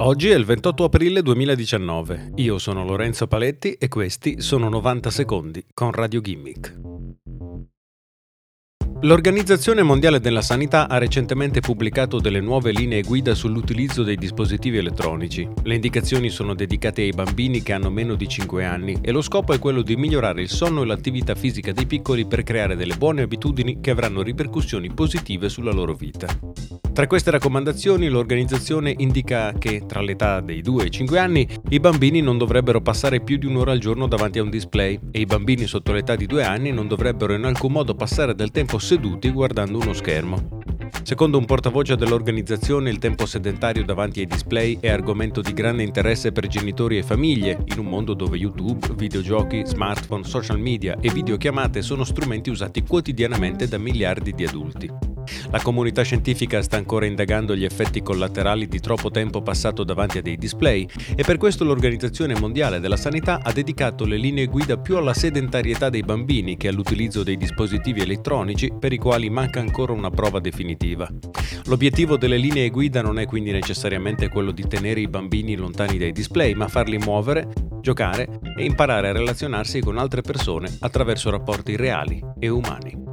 Oggi è il 28 aprile 2019. Io sono Lorenzo Paletti e questi sono 90 secondi con Radio Gimmick. L'Organizzazione Mondiale della Sanità ha recentemente pubblicato delle nuove linee guida sull'utilizzo dei dispositivi elettronici. Le indicazioni sono dedicate ai bambini che hanno meno di 5 anni e lo scopo è quello di migliorare il sonno e l'attività fisica dei piccoli per creare delle buone abitudini che avranno ripercussioni positive sulla loro vita. Tra queste raccomandazioni l'organizzazione indica che tra l'età dei 2 e i 5 anni i bambini non dovrebbero passare più di un'ora al giorno davanti a un display e i bambini sotto l'età di 2 anni non dovrebbero in alcun modo passare del tempo seduti guardando uno schermo. Secondo un portavoce dell'organizzazione, il tempo sedentario davanti ai display è argomento di grande interesse per genitori e famiglie, in un mondo dove YouTube, videogiochi, smartphone, social media e videochiamate sono strumenti usati quotidianamente da miliardi di adulti. La comunità scientifica sta ancora indagando gli effetti collaterali di troppo tempo passato davanti a dei display e per questo l'Organizzazione Mondiale della Sanità ha dedicato le linee guida più alla sedentarietà dei bambini che all'utilizzo dei dispositivi elettronici per i quali manca ancora una prova definitiva. L'obiettivo delle linee guida non è quindi necessariamente quello di tenere i bambini lontani dai display, ma farli muovere, giocare e imparare a relazionarsi con altre persone attraverso rapporti reali e umani.